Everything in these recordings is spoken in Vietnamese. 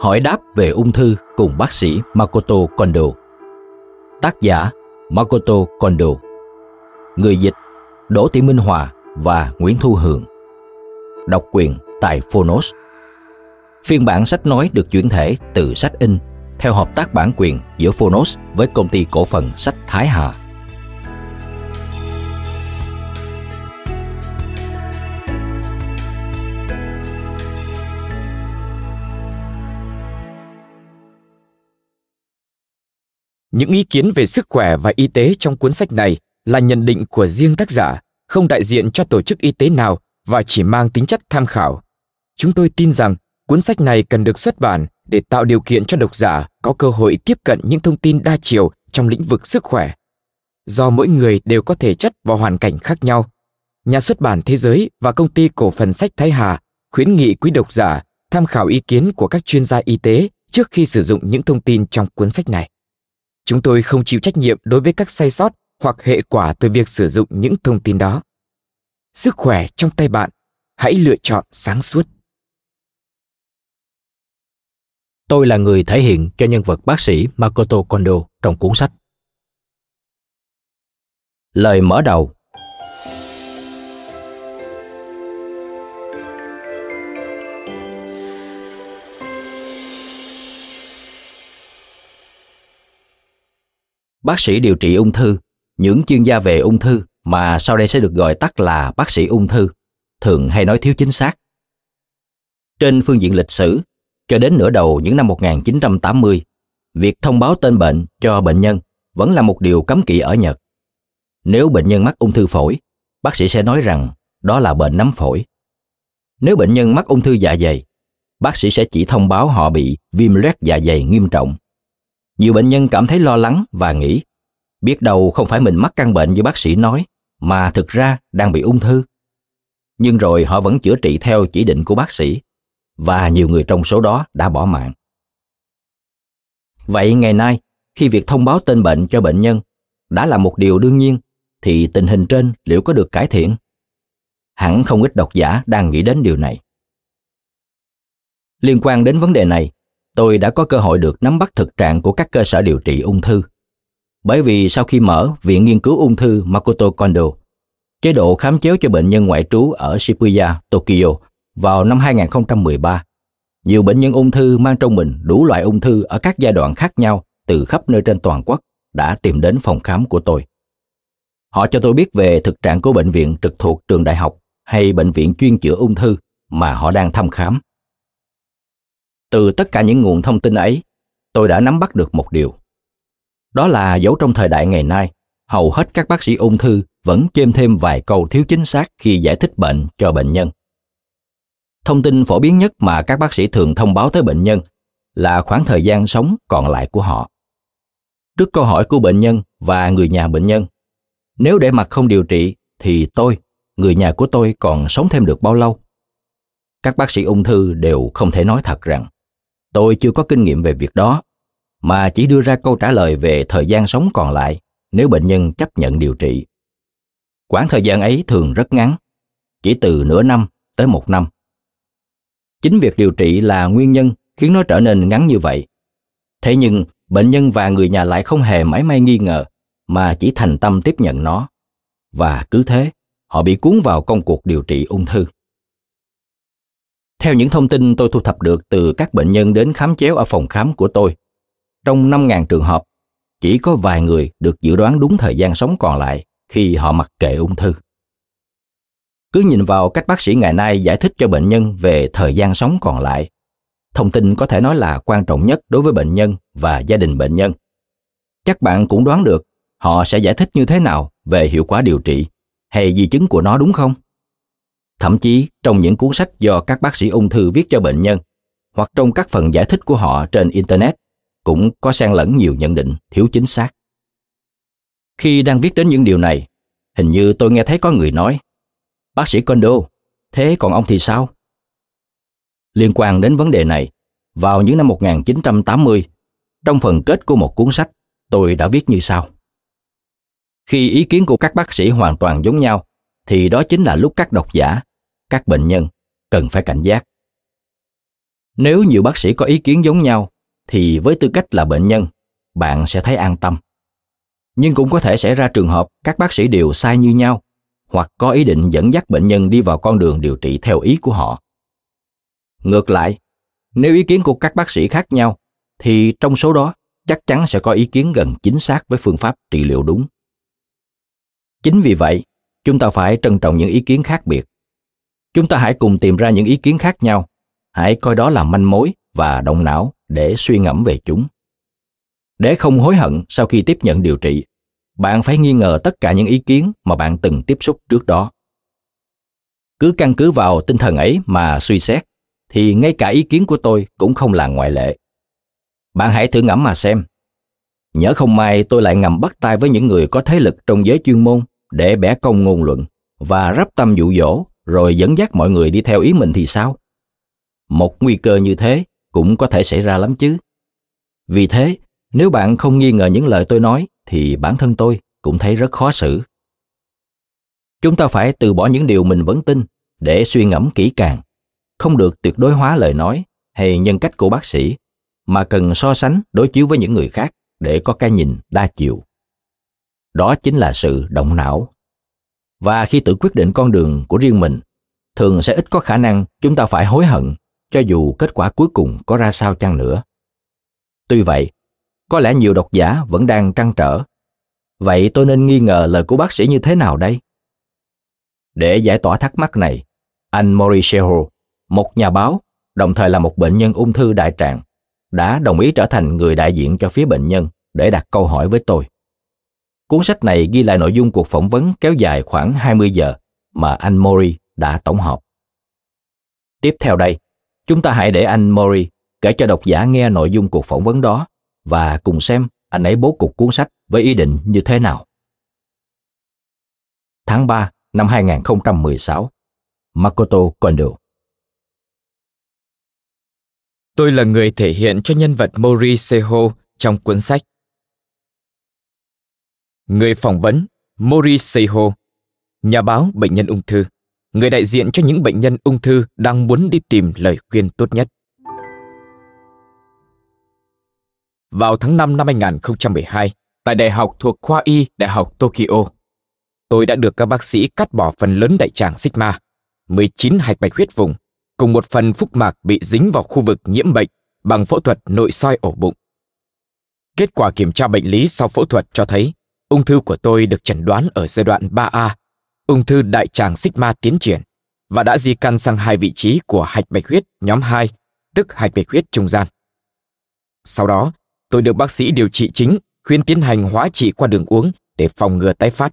Hỏi đáp về ung thư cùng bác sĩ Makoto Kondo. Tác giả Makoto Kondo. Người dịch Đỗ Thị Minh Hòa và Nguyễn Thu Hường. Độc quyền tại Phonos. Phiên bản sách nói được chuyển thể từ sách in theo hợp tác bản quyền giữa Phonos với công ty cổ phần sách Thái Hà. Những ý kiến về sức khỏe và y tế trong cuốn sách này là nhận định của riêng tác giả, không đại diện cho tổ chức y tế nào và chỉ mang tính chất tham khảo. Chúng tôi tin rằng cuốn sách này cần được xuất bản để tạo điều kiện cho độc giả có cơ hội tiếp cận những thông tin đa chiều trong lĩnh vực sức khỏe. Do mỗi người đều có thể chất và hoàn cảnh khác nhau, nhà xuất bản thế giới và công ty cổ phần sách Thái Hà khuyến nghị quý độc giả tham khảo ý kiến của các chuyên gia y tế trước khi sử dụng những thông tin trong cuốn sách này. Chúng tôi không chịu trách nhiệm đối với các sai sót hoặc hệ quả từ việc sử dụng những thông tin đó. Sức khỏe trong tay bạn, hãy lựa chọn sáng suốt. Tôi là người thể hiện cho nhân vật bác sĩ Makoto Kondo trong cuốn sách. Lời mở đầu bác sĩ điều trị ung thư, những chuyên gia về ung thư mà sau đây sẽ được gọi tắt là bác sĩ ung thư, thường hay nói thiếu chính xác. Trên phương diện lịch sử, cho đến nửa đầu những năm 1980, việc thông báo tên bệnh cho bệnh nhân vẫn là một điều cấm kỵ ở Nhật. Nếu bệnh nhân mắc ung thư phổi, bác sĩ sẽ nói rằng đó là bệnh nấm phổi. Nếu bệnh nhân mắc ung thư dạ dày, bác sĩ sẽ chỉ thông báo họ bị viêm loét dạ dày nghiêm trọng nhiều bệnh nhân cảm thấy lo lắng và nghĩ, biết đâu không phải mình mắc căn bệnh như bác sĩ nói, mà thực ra đang bị ung thư. Nhưng rồi họ vẫn chữa trị theo chỉ định của bác sĩ, và nhiều người trong số đó đã bỏ mạng. Vậy ngày nay, khi việc thông báo tên bệnh cho bệnh nhân đã là một điều đương nhiên, thì tình hình trên liệu có được cải thiện? Hẳn không ít độc giả đang nghĩ đến điều này. Liên quan đến vấn đề này tôi đã có cơ hội được nắm bắt thực trạng của các cơ sở điều trị ung thư. Bởi vì sau khi mở Viện Nghiên cứu Ung thư Makoto Kondo, chế độ khám chéo cho bệnh nhân ngoại trú ở Shibuya, Tokyo vào năm 2013, nhiều bệnh nhân ung thư mang trong mình đủ loại ung thư ở các giai đoạn khác nhau từ khắp nơi trên toàn quốc đã tìm đến phòng khám của tôi. Họ cho tôi biết về thực trạng của bệnh viện trực thuộc trường đại học hay bệnh viện chuyên chữa ung thư mà họ đang thăm khám từ tất cả những nguồn thông tin ấy, tôi đã nắm bắt được một điều. Đó là dẫu trong thời đại ngày nay, hầu hết các bác sĩ ung thư vẫn chêm thêm vài câu thiếu chính xác khi giải thích bệnh cho bệnh nhân. Thông tin phổ biến nhất mà các bác sĩ thường thông báo tới bệnh nhân là khoảng thời gian sống còn lại của họ. Trước câu hỏi của bệnh nhân và người nhà bệnh nhân, nếu để mặt không điều trị thì tôi, người nhà của tôi còn sống thêm được bao lâu? Các bác sĩ ung thư đều không thể nói thật rằng Tôi chưa có kinh nghiệm về việc đó, mà chỉ đưa ra câu trả lời về thời gian sống còn lại nếu bệnh nhân chấp nhận điều trị. Quãng thời gian ấy thường rất ngắn, chỉ từ nửa năm tới một năm. Chính việc điều trị là nguyên nhân khiến nó trở nên ngắn như vậy. Thế nhưng, bệnh nhân và người nhà lại không hề mãi may nghi ngờ, mà chỉ thành tâm tiếp nhận nó. Và cứ thế, họ bị cuốn vào công cuộc điều trị ung thư. Theo những thông tin tôi thu thập được từ các bệnh nhân đến khám chéo ở phòng khám của tôi, trong 5.000 trường hợp, chỉ có vài người được dự đoán đúng thời gian sống còn lại khi họ mặc kệ ung thư. Cứ nhìn vào cách bác sĩ ngày nay giải thích cho bệnh nhân về thời gian sống còn lại, thông tin có thể nói là quan trọng nhất đối với bệnh nhân và gia đình bệnh nhân. Chắc bạn cũng đoán được họ sẽ giải thích như thế nào về hiệu quả điều trị hay di chứng của nó đúng không? Thậm chí trong những cuốn sách do các bác sĩ ung thư viết cho bệnh nhân hoặc trong các phần giải thích của họ trên internet cũng có xen lẫn nhiều nhận định thiếu chính xác. Khi đang viết đến những điều này, hình như tôi nghe thấy có người nói Bác sĩ condo thế còn ông thì sao? Liên quan đến vấn đề này, vào những năm 1980, trong phần kết của một cuốn sách, tôi đã viết như sau. Khi ý kiến của các bác sĩ hoàn toàn giống nhau, thì đó chính là lúc các độc giả, các bệnh nhân cần phải cảnh giác. Nếu nhiều bác sĩ có ý kiến giống nhau, thì với tư cách là bệnh nhân, bạn sẽ thấy an tâm. Nhưng cũng có thể xảy ra trường hợp các bác sĩ đều sai như nhau hoặc có ý định dẫn dắt bệnh nhân đi vào con đường điều trị theo ý của họ. Ngược lại, nếu ý kiến của các bác sĩ khác nhau, thì trong số đó chắc chắn sẽ có ý kiến gần chính xác với phương pháp trị liệu đúng. Chính vì vậy, chúng ta phải trân trọng những ý kiến khác biệt. Chúng ta hãy cùng tìm ra những ý kiến khác nhau, hãy coi đó là manh mối và động não để suy ngẫm về chúng. Để không hối hận sau khi tiếp nhận điều trị, bạn phải nghi ngờ tất cả những ý kiến mà bạn từng tiếp xúc trước đó. Cứ căn cứ vào tinh thần ấy mà suy xét, thì ngay cả ý kiến của tôi cũng không là ngoại lệ. Bạn hãy thử ngẫm mà xem. Nhớ không may tôi lại ngầm bắt tay với những người có thế lực trong giới chuyên môn để bẻ công ngôn luận và rắp tâm dụ dỗ rồi dẫn dắt mọi người đi theo ý mình thì sao? Một nguy cơ như thế cũng có thể xảy ra lắm chứ. Vì thế, nếu bạn không nghi ngờ những lời tôi nói thì bản thân tôi cũng thấy rất khó xử. Chúng ta phải từ bỏ những điều mình vẫn tin để suy ngẫm kỹ càng, không được tuyệt đối hóa lời nói hay nhân cách của bác sĩ, mà cần so sánh đối chiếu với những người khác để có cái nhìn đa chiều. Đó chính là sự động não. Và khi tự quyết định con đường của riêng mình, thường sẽ ít có khả năng chúng ta phải hối hận cho dù kết quả cuối cùng có ra sao chăng nữa. Tuy vậy, có lẽ nhiều độc giả vẫn đang trăn trở. Vậy tôi nên nghi ngờ lời của bác sĩ như thế nào đây? Để giải tỏa thắc mắc này, anh Mauricio, một nhà báo, đồng thời là một bệnh nhân ung thư đại tràng, đã đồng ý trở thành người đại diện cho phía bệnh nhân để đặt câu hỏi với tôi. Cuốn sách này ghi lại nội dung cuộc phỏng vấn kéo dài khoảng 20 giờ mà anh Mori đã tổng hợp. Tiếp theo đây, chúng ta hãy để anh Mori kể cho độc giả nghe nội dung cuộc phỏng vấn đó và cùng xem anh ấy bố cục cuốn sách với ý định như thế nào. Tháng 3 năm 2016 Makoto Kondo Tôi là người thể hiện cho nhân vật Mori Seho trong cuốn sách. Người phỏng vấn Mori Seiho, nhà báo bệnh nhân ung thư, người đại diện cho những bệnh nhân ung thư đang muốn đi tìm lời khuyên tốt nhất. vào tháng 5 năm 2012 tại Đại học thuộc khoa Y Đại học Tokyo. Tôi đã được các bác sĩ cắt bỏ phần lớn đại tràng sigma, 19 hạch bạch huyết vùng, cùng một phần phúc mạc bị dính vào khu vực nhiễm bệnh bằng phẫu thuật nội soi ổ bụng. Kết quả kiểm tra bệnh lý sau phẫu thuật cho thấy ung thư của tôi được chẩn đoán ở giai đoạn 3A, ung thư đại tràng sigma tiến triển và đã di căn sang hai vị trí của hạch bạch huyết nhóm 2, tức hạch bạch huyết trung gian. Sau đó, tôi được bác sĩ điều trị chính khuyên tiến hành hóa trị qua đường uống để phòng ngừa tái phát.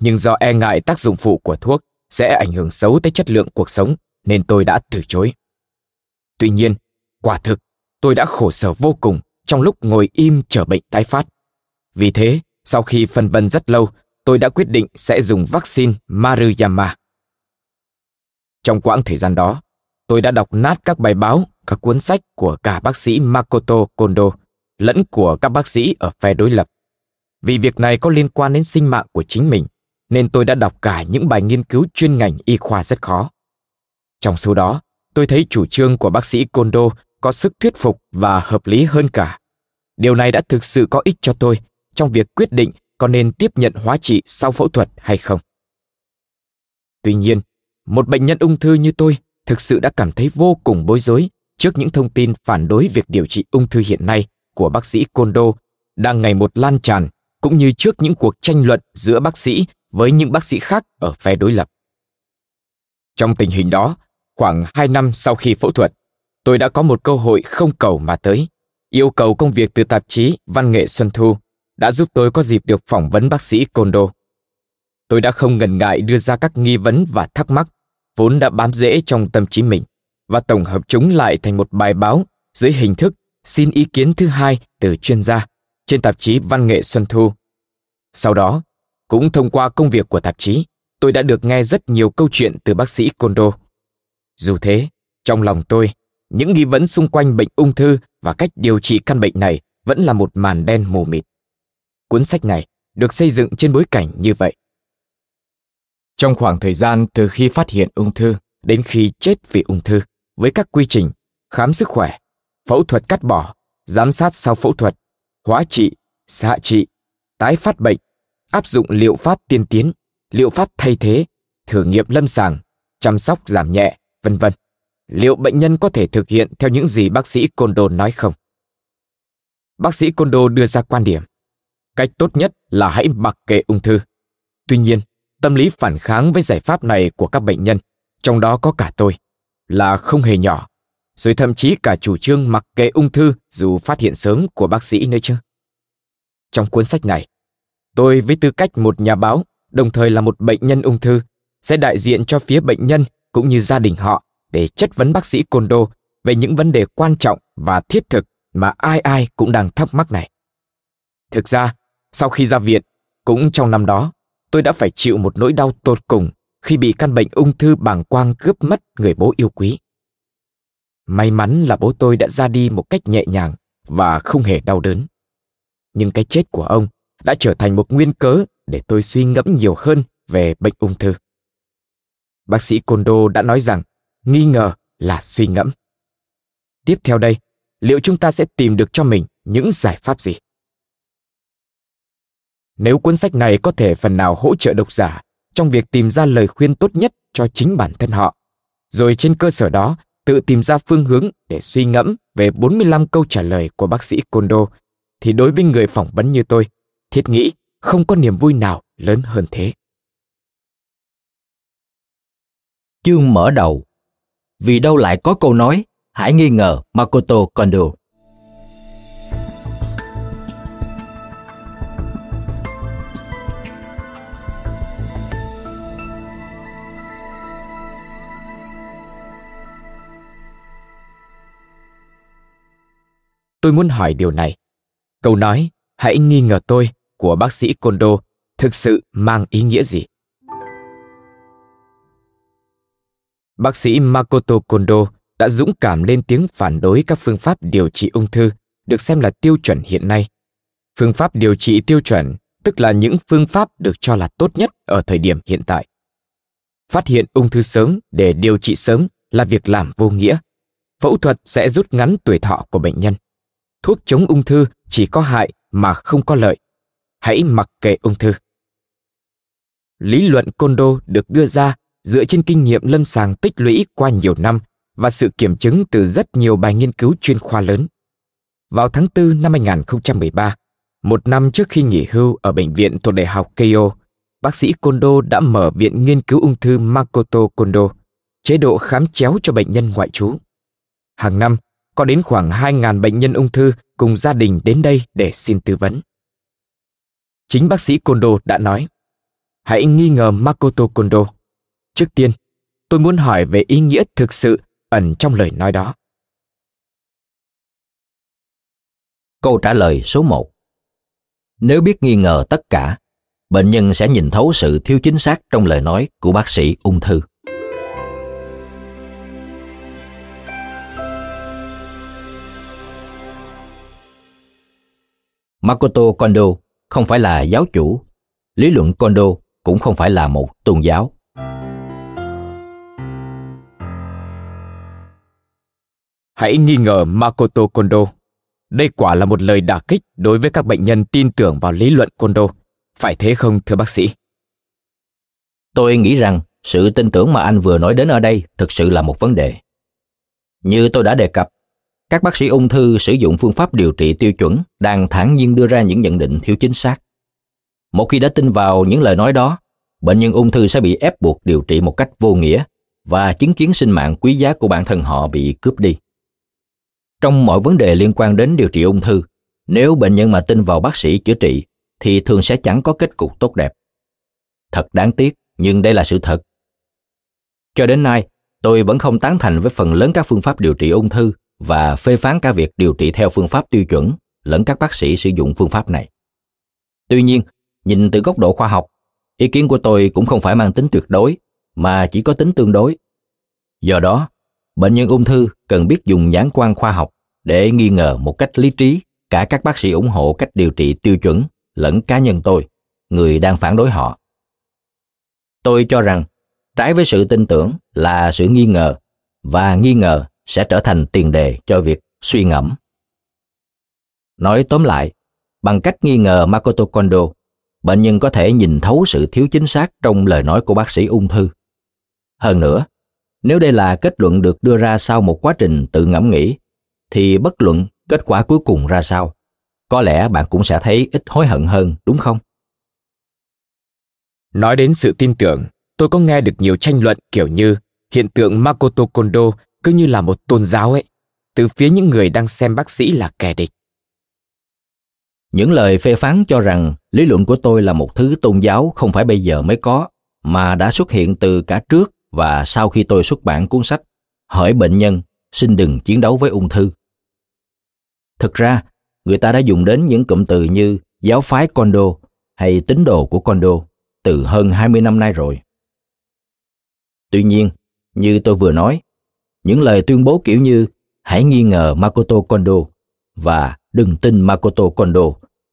Nhưng do e ngại tác dụng phụ của thuốc sẽ ảnh hưởng xấu tới chất lượng cuộc sống nên tôi đã từ chối. Tuy nhiên, quả thực, tôi đã khổ sở vô cùng trong lúc ngồi im chờ bệnh tái phát. Vì thế, sau khi phân vân rất lâu, tôi đã quyết định sẽ dùng vaccine Maruyama. Trong quãng thời gian đó, tôi đã đọc nát các bài báo, các cuốn sách của cả bác sĩ Makoto Kondo lẫn của các bác sĩ ở phe đối lập. Vì việc này có liên quan đến sinh mạng của chính mình, nên tôi đã đọc cả những bài nghiên cứu chuyên ngành y khoa rất khó. Trong số đó, tôi thấy chủ trương của bác sĩ Kondo có sức thuyết phục và hợp lý hơn cả. Điều này đã thực sự có ích cho tôi trong việc quyết định có nên tiếp nhận hóa trị sau phẫu thuật hay không. Tuy nhiên, một bệnh nhân ung thư như tôi thực sự đã cảm thấy vô cùng bối rối trước những thông tin phản đối việc điều trị ung thư hiện nay của bác sĩ Kondo đang ngày một lan tràn cũng như trước những cuộc tranh luận giữa bác sĩ với những bác sĩ khác ở phe đối lập. Trong tình hình đó, khoảng 2 năm sau khi phẫu thuật, tôi đã có một cơ hội không cầu mà tới. Yêu cầu công việc từ tạp chí Văn nghệ Xuân Thu đã giúp tôi có dịp được phỏng vấn bác sĩ Kondo. Tôi đã không ngần ngại đưa ra các nghi vấn và thắc mắc vốn đã bám rễ trong tâm trí mình và tổng hợp chúng lại thành một bài báo dưới hình thức xin ý kiến thứ hai từ chuyên gia trên tạp chí Văn nghệ Xuân Thu. Sau đó, cũng thông qua công việc của tạp chí, tôi đã được nghe rất nhiều câu chuyện từ bác sĩ Kondo. Dù thế, trong lòng tôi, những nghi vấn xung quanh bệnh ung thư và cách điều trị căn bệnh này vẫn là một màn đen mù mịt. Cuốn sách này được xây dựng trên bối cảnh như vậy. Trong khoảng thời gian từ khi phát hiện ung thư đến khi chết vì ung thư, với các quy trình khám sức khỏe, phẫu thuật cắt bỏ, giám sát sau phẫu thuật, hóa trị, xạ trị, tái phát bệnh, áp dụng liệu pháp tiên tiến, liệu pháp thay thế, thử nghiệm lâm sàng, chăm sóc giảm nhẹ, vân vân. Liệu bệnh nhân có thể thực hiện theo những gì bác sĩ Kondo nói không? Bác sĩ Kondo đưa ra quan điểm, cách tốt nhất là hãy mặc kệ ung thư. Tuy nhiên, tâm lý phản kháng với giải pháp này của các bệnh nhân, trong đó có cả tôi, là không hề nhỏ, rồi thậm chí cả chủ trương mặc kệ ung thư dù phát hiện sớm của bác sĩ nữa chứ. Trong cuốn sách này, tôi với tư cách một nhà báo, đồng thời là một bệnh nhân ung thư, sẽ đại diện cho phía bệnh nhân cũng như gia đình họ để chất vấn bác sĩ Kondo về những vấn đề quan trọng và thiết thực mà ai ai cũng đang thắc mắc này. Thực ra, sau khi ra viện, cũng trong năm đó, tôi đã phải chịu một nỗi đau tột cùng khi bị căn bệnh ung thư bàng quang cướp mất người bố yêu quý. May mắn là bố tôi đã ra đi một cách nhẹ nhàng và không hề đau đớn. Nhưng cái chết của ông đã trở thành một nguyên cớ để tôi suy ngẫm nhiều hơn về bệnh ung thư. Bác sĩ Kondo đã nói rằng nghi ngờ là suy ngẫm. Tiếp theo đây, liệu chúng ta sẽ tìm được cho mình những giải pháp gì? Nếu cuốn sách này có thể phần nào hỗ trợ độc giả trong việc tìm ra lời khuyên tốt nhất cho chính bản thân họ, rồi trên cơ sở đó tự tìm ra phương hướng để suy ngẫm về 45 câu trả lời của bác sĩ Kondo, thì đối với người phỏng vấn như tôi, thiết nghĩ không có niềm vui nào lớn hơn thế. Chương mở đầu. Vì đâu lại có câu nói Hãy nghi ngờ Makoto Kondo. Tôi muốn hỏi điều này. Câu nói, hãy nghi ngờ tôi, của bác sĩ Kondo, thực sự mang ý nghĩa gì? Bác sĩ Makoto Kondo đã dũng cảm lên tiếng phản đối các phương pháp điều trị ung thư, được xem là tiêu chuẩn hiện nay. Phương pháp điều trị tiêu chuẩn, tức là những phương pháp được cho là tốt nhất ở thời điểm hiện tại. Phát hiện ung thư sớm để điều trị sớm là việc làm vô nghĩa. Phẫu thuật sẽ rút ngắn tuổi thọ của bệnh nhân thuốc chống ung thư chỉ có hại mà không có lợi. Hãy mặc kệ ung thư. Lý luận Kondo được đưa ra dựa trên kinh nghiệm lâm sàng tích lũy qua nhiều năm và sự kiểm chứng từ rất nhiều bài nghiên cứu chuyên khoa lớn. Vào tháng 4 năm 2013, một năm trước khi nghỉ hưu ở bệnh viện thuộc Đại học Keio, bác sĩ Kondo đã mở viện nghiên cứu ung thư Makoto Kondo, chế độ khám chéo cho bệnh nhân ngoại trú. Hàng năm, có đến khoảng 2.000 bệnh nhân ung thư cùng gia đình đến đây để xin tư vấn. Chính bác sĩ Kondo đã nói, hãy nghi ngờ Makoto Kondo. Trước tiên, tôi muốn hỏi về ý nghĩa thực sự ẩn trong lời nói đó. Câu trả lời số 1 Nếu biết nghi ngờ tất cả, bệnh nhân sẽ nhìn thấu sự thiếu chính xác trong lời nói của bác sĩ ung thư. Makoto Kondo không phải là giáo chủ, lý luận Kondo cũng không phải là một tôn giáo. Hãy nghi ngờ Makoto Kondo. Đây quả là một lời đả kích đối với các bệnh nhân tin tưởng vào lý luận Kondo. Phải thế không thưa bác sĩ? Tôi nghĩ rằng sự tin tưởng mà anh vừa nói đến ở đây thực sự là một vấn đề. Như tôi đã đề cập, các bác sĩ ung thư sử dụng phương pháp điều trị tiêu chuẩn đang thản nhiên đưa ra những nhận định thiếu chính xác. Một khi đã tin vào những lời nói đó, bệnh nhân ung thư sẽ bị ép buộc điều trị một cách vô nghĩa và chứng kiến sinh mạng quý giá của bản thân họ bị cướp đi. Trong mọi vấn đề liên quan đến điều trị ung thư, nếu bệnh nhân mà tin vào bác sĩ chữa trị thì thường sẽ chẳng có kết cục tốt đẹp. Thật đáng tiếc, nhưng đây là sự thật. Cho đến nay, tôi vẫn không tán thành với phần lớn các phương pháp điều trị ung thư và phê phán cả việc điều trị theo phương pháp tiêu chuẩn lẫn các bác sĩ sử dụng phương pháp này. Tuy nhiên, nhìn từ góc độ khoa học, ý kiến của tôi cũng không phải mang tính tuyệt đối mà chỉ có tính tương đối. Do đó, bệnh nhân ung thư cần biết dùng nhãn quan khoa học để nghi ngờ một cách lý trí cả các bác sĩ ủng hộ cách điều trị tiêu chuẩn lẫn cá nhân tôi, người đang phản đối họ. Tôi cho rằng trái với sự tin tưởng là sự nghi ngờ và nghi ngờ sẽ trở thành tiền đề cho việc suy ngẫm. Nói tóm lại, bằng cách nghi ngờ Makoto Kondo, bệnh nhân có thể nhìn thấu sự thiếu chính xác trong lời nói của bác sĩ ung thư. Hơn nữa, nếu đây là kết luận được đưa ra sau một quá trình tự ngẫm nghĩ, thì bất luận kết quả cuối cùng ra sao, có lẽ bạn cũng sẽ thấy ít hối hận hơn, đúng không? Nói đến sự tin tưởng, tôi có nghe được nhiều tranh luận kiểu như hiện tượng Makoto Kondo cứ như là một tôn giáo ấy, từ phía những người đang xem bác sĩ là kẻ địch. Những lời phê phán cho rằng lý luận của tôi là một thứ tôn giáo không phải bây giờ mới có, mà đã xuất hiện từ cả trước và sau khi tôi xuất bản cuốn sách Hỏi bệnh nhân, xin đừng chiến đấu với ung thư. Thực ra, người ta đã dùng đến những cụm từ như giáo phái Kondo hay tín đồ của Kondo từ hơn 20 năm nay rồi. Tuy nhiên, như tôi vừa nói, những lời tuyên bố kiểu như hãy nghi ngờ Makoto Kondo và đừng tin Makoto Kondo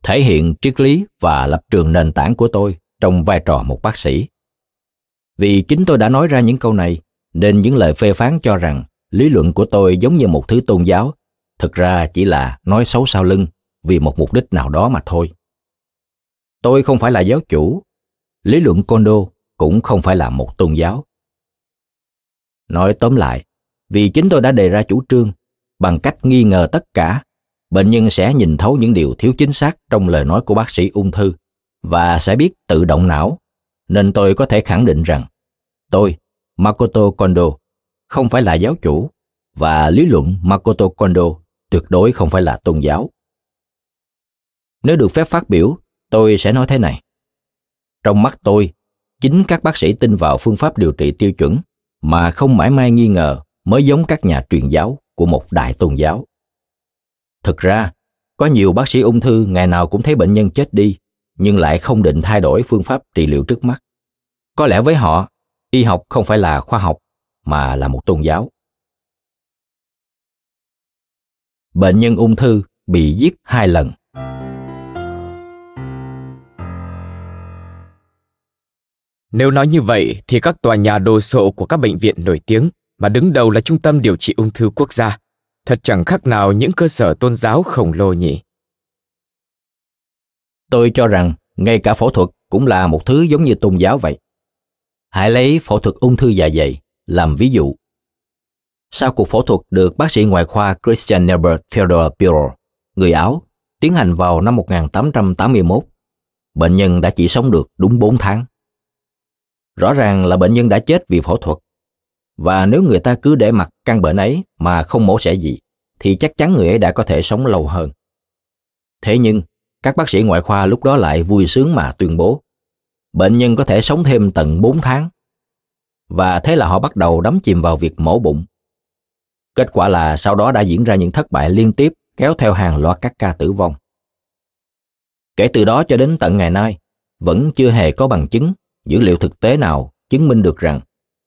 thể hiện triết lý và lập trường nền tảng của tôi trong vai trò một bác sĩ. Vì chính tôi đã nói ra những câu này, nên những lời phê phán cho rằng lý luận của tôi giống như một thứ tôn giáo, thực ra chỉ là nói xấu sau lưng vì một mục đích nào đó mà thôi. Tôi không phải là giáo chủ, lý luận Kondo cũng không phải là một tôn giáo. Nói tóm lại, vì chính tôi đã đề ra chủ trương, bằng cách nghi ngờ tất cả, bệnh nhân sẽ nhìn thấu những điều thiếu chính xác trong lời nói của bác sĩ ung thư và sẽ biết tự động não, nên tôi có thể khẳng định rằng tôi, Makoto Kondo, không phải là giáo chủ và lý luận Makoto Kondo tuyệt đối không phải là tôn giáo. Nếu được phép phát biểu, tôi sẽ nói thế này. Trong mắt tôi, chính các bác sĩ tin vào phương pháp điều trị tiêu chuẩn mà không mãi may nghi ngờ mới giống các nhà truyền giáo của một đại tôn giáo. Thực ra, có nhiều bác sĩ ung thư ngày nào cũng thấy bệnh nhân chết đi, nhưng lại không định thay đổi phương pháp trị liệu trước mắt. Có lẽ với họ, y học không phải là khoa học, mà là một tôn giáo. Bệnh nhân ung thư bị giết hai lần. Nếu nói như vậy thì các tòa nhà đồ sộ của các bệnh viện nổi tiếng mà đứng đầu là Trung tâm Điều trị Ung thư Quốc gia, thật chẳng khác nào những cơ sở tôn giáo khổng lồ nhỉ. Tôi cho rằng ngay cả phẫu thuật cũng là một thứ giống như tôn giáo vậy. Hãy lấy phẫu thuật ung thư dạ dày làm ví dụ. Sau cuộc phẫu thuật được bác sĩ ngoại khoa Christian Nelbert Theodore Piro, người Áo, tiến hành vào năm 1881, bệnh nhân đã chỉ sống được đúng 4 tháng. Rõ ràng là bệnh nhân đã chết vì phẫu thuật. Và nếu người ta cứ để mặc căn bệnh ấy mà không mổ xẻ gì, thì chắc chắn người ấy đã có thể sống lâu hơn. Thế nhưng, các bác sĩ ngoại khoa lúc đó lại vui sướng mà tuyên bố bệnh nhân có thể sống thêm tận 4 tháng. Và thế là họ bắt đầu đắm chìm vào việc mổ bụng. Kết quả là sau đó đã diễn ra những thất bại liên tiếp kéo theo hàng loạt các ca tử vong. Kể từ đó cho đến tận ngày nay, vẫn chưa hề có bằng chứng dữ liệu thực tế nào chứng minh được rằng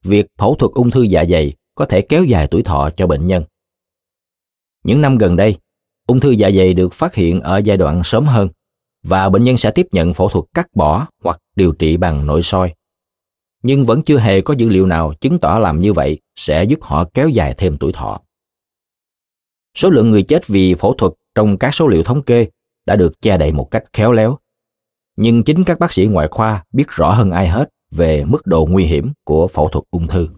việc phẫu thuật ung thư dạ dày có thể kéo dài tuổi thọ cho bệnh nhân. Những năm gần đây, ung thư dạ dày được phát hiện ở giai đoạn sớm hơn và bệnh nhân sẽ tiếp nhận phẫu thuật cắt bỏ hoặc điều trị bằng nội soi. Nhưng vẫn chưa hề có dữ liệu nào chứng tỏ làm như vậy sẽ giúp họ kéo dài thêm tuổi thọ. Số lượng người chết vì phẫu thuật trong các số liệu thống kê đã được che đậy một cách khéo léo. Nhưng chính các bác sĩ ngoại khoa biết rõ hơn ai hết về mức độ nguy hiểm của phẫu thuật ung thư.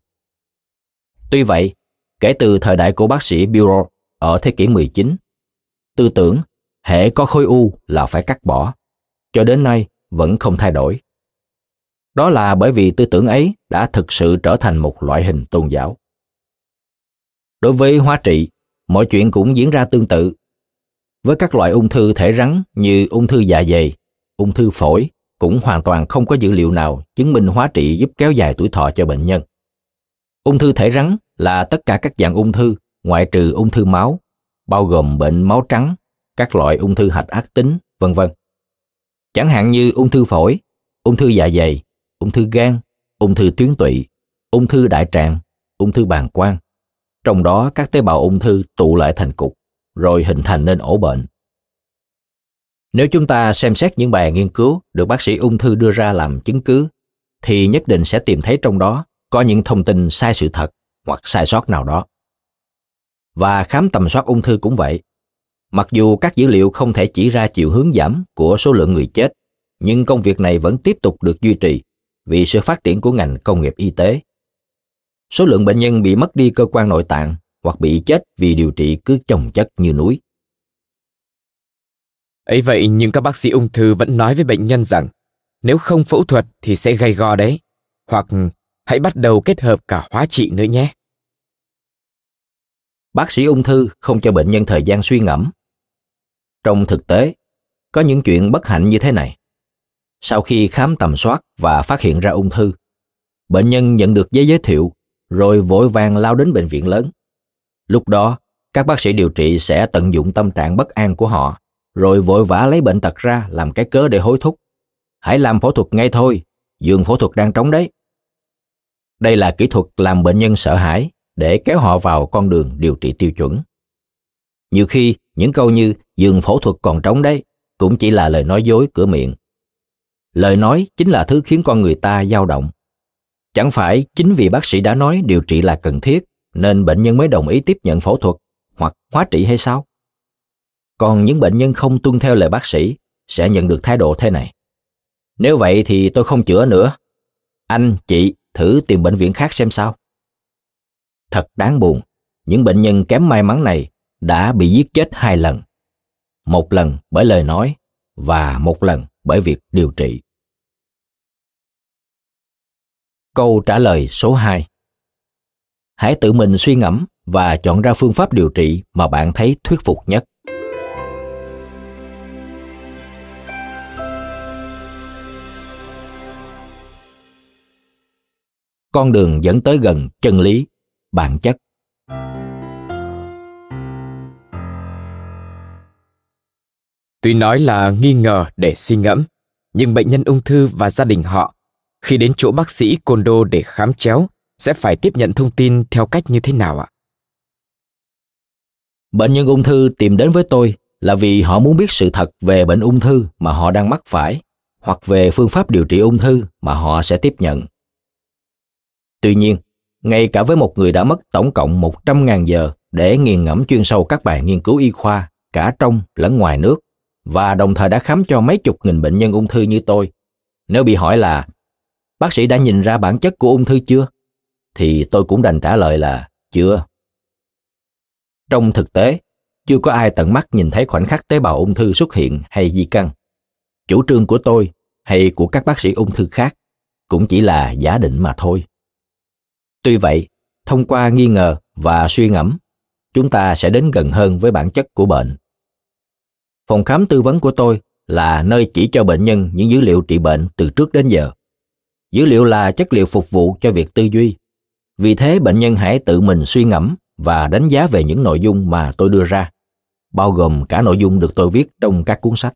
Tuy vậy, kể từ thời đại của bác sĩ Bureau ở thế kỷ 19, tư tưởng hệ có khối u là phải cắt bỏ, cho đến nay vẫn không thay đổi. Đó là bởi vì tư tưởng ấy đã thực sự trở thành một loại hình tôn giáo. Đối với hóa trị, mọi chuyện cũng diễn ra tương tự. Với các loại ung thư thể rắn như ung thư dạ dày, ung thư phổi cũng hoàn toàn không có dữ liệu nào chứng minh hóa trị giúp kéo dài tuổi thọ cho bệnh nhân. Ung thư thể rắn là tất cả các dạng ung thư ngoại trừ ung thư máu, bao gồm bệnh máu trắng, các loại ung thư hạch ác tính, vân vân. Chẳng hạn như ung thư phổi, ung thư dạ dày, ung thư gan, ung thư tuyến tụy, ung thư đại tràng, ung thư bàng quang. Trong đó các tế bào ung thư tụ lại thành cục, rồi hình thành nên ổ bệnh. Nếu chúng ta xem xét những bài nghiên cứu được bác sĩ ung thư đưa ra làm chứng cứ, thì nhất định sẽ tìm thấy trong đó có những thông tin sai sự thật hoặc sai sót nào đó. Và khám tầm soát ung thư cũng vậy. Mặc dù các dữ liệu không thể chỉ ra chiều hướng giảm của số lượng người chết, nhưng công việc này vẫn tiếp tục được duy trì vì sự phát triển của ngành công nghiệp y tế. Số lượng bệnh nhân bị mất đi cơ quan nội tạng hoặc bị chết vì điều trị cứ chồng chất như núi ấy vậy nhưng các bác sĩ ung thư vẫn nói với bệnh nhân rằng nếu không phẫu thuật thì sẽ gây go đấy. Hoặc hãy bắt đầu kết hợp cả hóa trị nữa nhé. Bác sĩ ung thư không cho bệnh nhân thời gian suy ngẫm. Trong thực tế, có những chuyện bất hạnh như thế này. Sau khi khám tầm soát và phát hiện ra ung thư, bệnh nhân nhận được giấy giới thiệu rồi vội vàng lao đến bệnh viện lớn. Lúc đó, các bác sĩ điều trị sẽ tận dụng tâm trạng bất an của họ, rồi vội vã lấy bệnh tật ra làm cái cớ để hối thúc. Hãy làm phẫu thuật ngay thôi, giường phẫu thuật đang trống đấy. Đây là kỹ thuật làm bệnh nhân sợ hãi để kéo họ vào con đường điều trị tiêu chuẩn. Nhiều khi, những câu như giường phẫu thuật còn trống đấy cũng chỉ là lời nói dối cửa miệng. Lời nói chính là thứ khiến con người ta dao động. Chẳng phải chính vì bác sĩ đã nói điều trị là cần thiết nên bệnh nhân mới đồng ý tiếp nhận phẫu thuật hoặc hóa trị hay sao? Còn những bệnh nhân không tuân theo lời bác sĩ sẽ nhận được thái độ thế này. Nếu vậy thì tôi không chữa nữa. Anh, chị thử tìm bệnh viện khác xem sao. Thật đáng buồn, những bệnh nhân kém may mắn này đã bị giết chết hai lần. Một lần bởi lời nói và một lần bởi việc điều trị. Câu trả lời số 2 Hãy tự mình suy ngẫm và chọn ra phương pháp điều trị mà bạn thấy thuyết phục nhất. Con đường dẫn tới gần chân lý, bản chất. Tuy nói là nghi ngờ để suy ngẫm, nhưng bệnh nhân ung thư và gia đình họ khi đến chỗ bác sĩ Kondo để khám chéo sẽ phải tiếp nhận thông tin theo cách như thế nào ạ? Bệnh nhân ung thư tìm đến với tôi là vì họ muốn biết sự thật về bệnh ung thư mà họ đang mắc phải hoặc về phương pháp điều trị ung thư mà họ sẽ tiếp nhận. Tuy nhiên, ngay cả với một người đã mất tổng cộng 100.000 giờ để nghiền ngẫm chuyên sâu các bài nghiên cứu y khoa cả trong lẫn ngoài nước và đồng thời đã khám cho mấy chục nghìn bệnh nhân ung thư như tôi. Nếu bị hỏi là bác sĩ đã nhìn ra bản chất của ung thư chưa? Thì tôi cũng đành trả lời là chưa. Trong thực tế, chưa có ai tận mắt nhìn thấy khoảnh khắc tế bào ung thư xuất hiện hay di căn. Chủ trương của tôi hay của các bác sĩ ung thư khác cũng chỉ là giả định mà thôi. Tuy vậy, thông qua nghi ngờ và suy ngẫm, chúng ta sẽ đến gần hơn với bản chất của bệnh. Phòng khám tư vấn của tôi là nơi chỉ cho bệnh nhân những dữ liệu trị bệnh từ trước đến giờ. Dữ liệu là chất liệu phục vụ cho việc tư duy. Vì thế bệnh nhân hãy tự mình suy ngẫm và đánh giá về những nội dung mà tôi đưa ra, bao gồm cả nội dung được tôi viết trong các cuốn sách.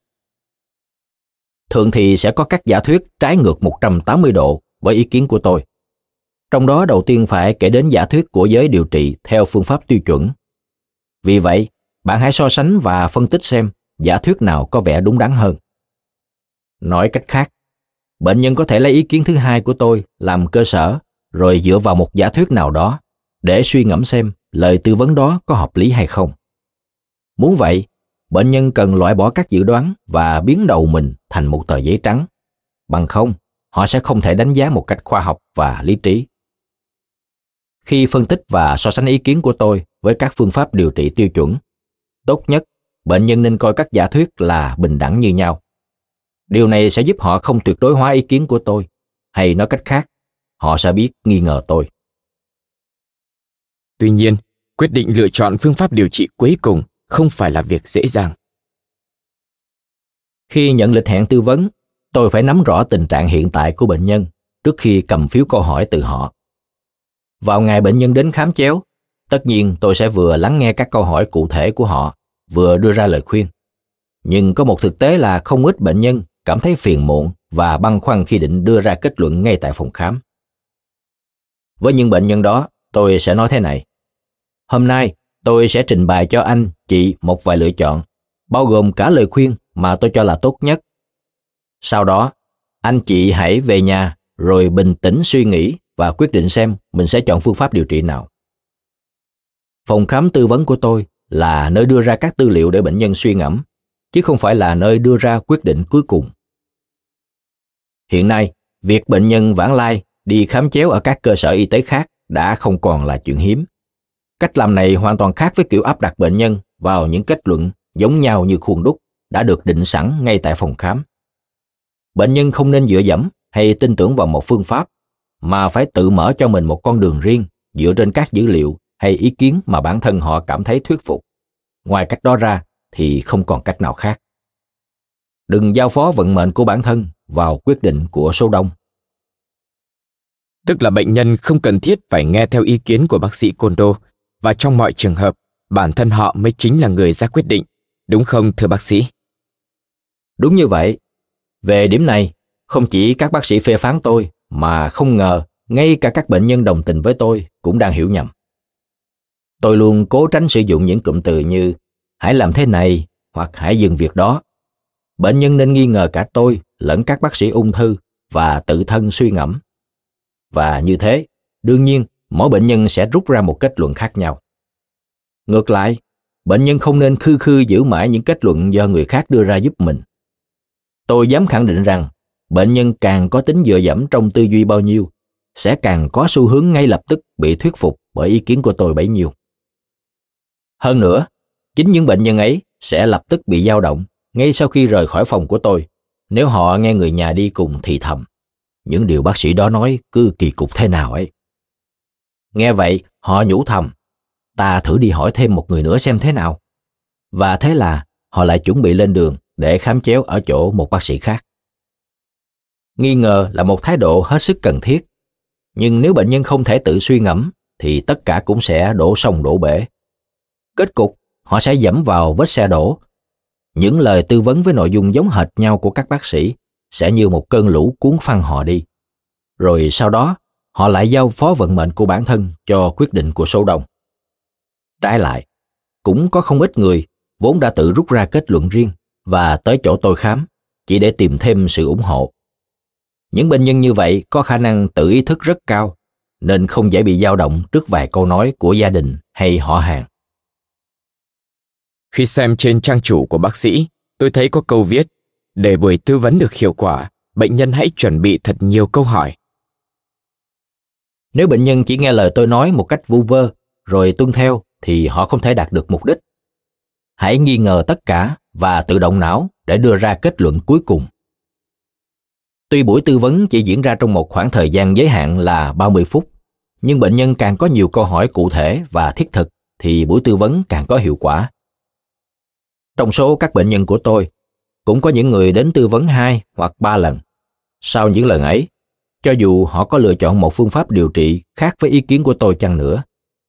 Thường thì sẽ có các giả thuyết trái ngược 180 độ với ý kiến của tôi. Trong đó đầu tiên phải kể đến giả thuyết của giới điều trị theo phương pháp tiêu chuẩn. Vì vậy, bạn hãy so sánh và phân tích xem giả thuyết nào có vẻ đúng đắn hơn. Nói cách khác, bệnh nhân có thể lấy ý kiến thứ hai của tôi làm cơ sở rồi dựa vào một giả thuyết nào đó để suy ngẫm xem lời tư vấn đó có hợp lý hay không. Muốn vậy, bệnh nhân cần loại bỏ các dự đoán và biến đầu mình thành một tờ giấy trắng. Bằng không, họ sẽ không thể đánh giá một cách khoa học và lý trí. Khi phân tích và so sánh ý kiến của tôi với các phương pháp điều trị tiêu chuẩn, tốt nhất bệnh nhân nên coi các giả thuyết là bình đẳng như nhau. Điều này sẽ giúp họ không tuyệt đối hóa ý kiến của tôi, hay nói cách khác, họ sẽ biết nghi ngờ tôi. Tuy nhiên, quyết định lựa chọn phương pháp điều trị cuối cùng không phải là việc dễ dàng. Khi nhận lịch hẹn tư vấn, tôi phải nắm rõ tình trạng hiện tại của bệnh nhân trước khi cầm phiếu câu hỏi từ họ. Vào ngày bệnh nhân đến khám chéo, tất nhiên tôi sẽ vừa lắng nghe các câu hỏi cụ thể của họ, vừa đưa ra lời khuyên. Nhưng có một thực tế là không ít bệnh nhân cảm thấy phiền muộn và băn khoăn khi định đưa ra kết luận ngay tại phòng khám. Với những bệnh nhân đó, tôi sẽ nói thế này. Hôm nay, tôi sẽ trình bày cho anh, chị một vài lựa chọn, bao gồm cả lời khuyên mà tôi cho là tốt nhất. Sau đó, anh chị hãy về nhà rồi bình tĩnh suy nghĩ và quyết định xem mình sẽ chọn phương pháp điều trị nào. Phòng khám tư vấn của tôi là nơi đưa ra các tư liệu để bệnh nhân suy ngẫm, chứ không phải là nơi đưa ra quyết định cuối cùng. Hiện nay, việc bệnh nhân vãng lai đi khám chéo ở các cơ sở y tế khác đã không còn là chuyện hiếm. Cách làm này hoàn toàn khác với kiểu áp đặt bệnh nhân vào những kết luận giống nhau như khuôn đúc đã được định sẵn ngay tại phòng khám. Bệnh nhân không nên dựa dẫm hay tin tưởng vào một phương pháp, mà phải tự mở cho mình một con đường riêng dựa trên các dữ liệu hay ý kiến mà bản thân họ cảm thấy thuyết phục. Ngoài cách đó ra thì không còn cách nào khác. Đừng giao phó vận mệnh của bản thân vào quyết định của số đông. Tức là bệnh nhân không cần thiết phải nghe theo ý kiến của bác sĩ Kondo và trong mọi trường hợp, bản thân họ mới chính là người ra quyết định, đúng không thưa bác sĩ? Đúng như vậy. Về điểm này, không chỉ các bác sĩ phê phán tôi mà không ngờ ngay cả các bệnh nhân đồng tình với tôi cũng đang hiểu nhầm. Tôi luôn cố tránh sử dụng những cụm từ như hãy làm thế này hoặc hãy dừng việc đó. Bệnh nhân nên nghi ngờ cả tôi lẫn các bác sĩ ung thư và tự thân suy ngẫm. Và như thế, đương nhiên mỗi bệnh nhân sẽ rút ra một kết luận khác nhau. Ngược lại, bệnh nhân không nên khư khư giữ mãi những kết luận do người khác đưa ra giúp mình. Tôi dám khẳng định rằng, bệnh nhân càng có tính dựa dẫm trong tư duy bao nhiêu, sẽ càng có xu hướng ngay lập tức bị thuyết phục bởi ý kiến của tôi bấy nhiêu. Hơn nữa, chính những bệnh nhân ấy sẽ lập tức bị dao động ngay sau khi rời khỏi phòng của tôi nếu họ nghe người nhà đi cùng thì thầm. Những điều bác sĩ đó nói cứ kỳ cục thế nào ấy. Nghe vậy, họ nhủ thầm, ta thử đi hỏi thêm một người nữa xem thế nào. Và thế là họ lại chuẩn bị lên đường để khám chéo ở chỗ một bác sĩ khác. Nghi ngờ là một thái độ hết sức cần thiết, nhưng nếu bệnh nhân không thể tự suy ngẫm thì tất cả cũng sẽ đổ sông đổ bể. Kết cục, họ sẽ dẫm vào vết xe đổ. Những lời tư vấn với nội dung giống hệt nhau của các bác sĩ sẽ như một cơn lũ cuốn phăng họ đi. Rồi sau đó, họ lại giao phó vận mệnh của bản thân cho quyết định của số đông. Trái lại, cũng có không ít người vốn đã tự rút ra kết luận riêng và tới chỗ tôi khám chỉ để tìm thêm sự ủng hộ. Những bệnh nhân như vậy có khả năng tự ý thức rất cao nên không dễ bị dao động trước vài câu nói của gia đình hay họ hàng. Khi xem trên trang chủ của bác sĩ, tôi thấy có câu viết để buổi tư vấn được hiệu quả, bệnh nhân hãy chuẩn bị thật nhiều câu hỏi. Nếu bệnh nhân chỉ nghe lời tôi nói một cách vu vơ rồi tuân theo thì họ không thể đạt được mục đích. Hãy nghi ngờ tất cả và tự động não để đưa ra kết luận cuối cùng. Tuy buổi tư vấn chỉ diễn ra trong một khoảng thời gian giới hạn là 30 phút, nhưng bệnh nhân càng có nhiều câu hỏi cụ thể và thiết thực thì buổi tư vấn càng có hiệu quả. Trong số các bệnh nhân của tôi, cũng có những người đến tư vấn hai hoặc ba lần. Sau những lần ấy, cho dù họ có lựa chọn một phương pháp điều trị khác với ý kiến của tôi chăng nữa,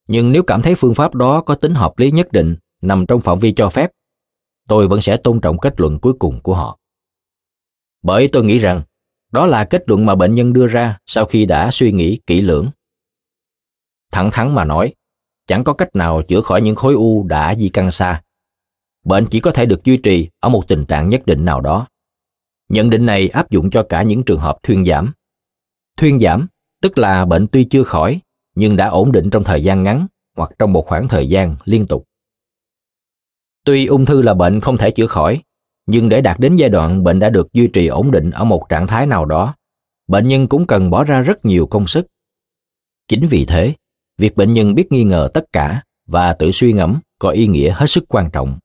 nhưng nếu cảm thấy phương pháp đó có tính hợp lý nhất định nằm trong phạm vi cho phép, tôi vẫn sẽ tôn trọng kết luận cuối cùng của họ. Bởi tôi nghĩ rằng đó là kết luận mà bệnh nhân đưa ra sau khi đã suy nghĩ kỹ lưỡng. Thẳng thắn mà nói, chẳng có cách nào chữa khỏi những khối u đã di căn xa bệnh chỉ có thể được duy trì ở một tình trạng nhất định nào đó. Nhận định này áp dụng cho cả những trường hợp thuyên giảm. Thuyên giảm tức là bệnh tuy chưa khỏi nhưng đã ổn định trong thời gian ngắn hoặc trong một khoảng thời gian liên tục. Tuy ung thư là bệnh không thể chữa khỏi, nhưng để đạt đến giai đoạn bệnh đã được duy trì ổn định ở một trạng thái nào đó, bệnh nhân cũng cần bỏ ra rất nhiều công sức. Chính vì thế, việc bệnh nhân biết nghi ngờ tất cả và tự suy ngẫm có ý nghĩa hết sức quan trọng.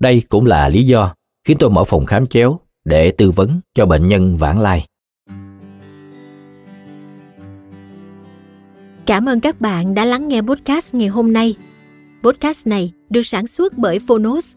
Đây cũng là lý do khiến tôi mở phòng khám chéo để tư vấn cho bệnh nhân vãng lai. Cảm ơn các bạn đã lắng nghe podcast ngày hôm nay. Podcast này được sản xuất bởi Phonos,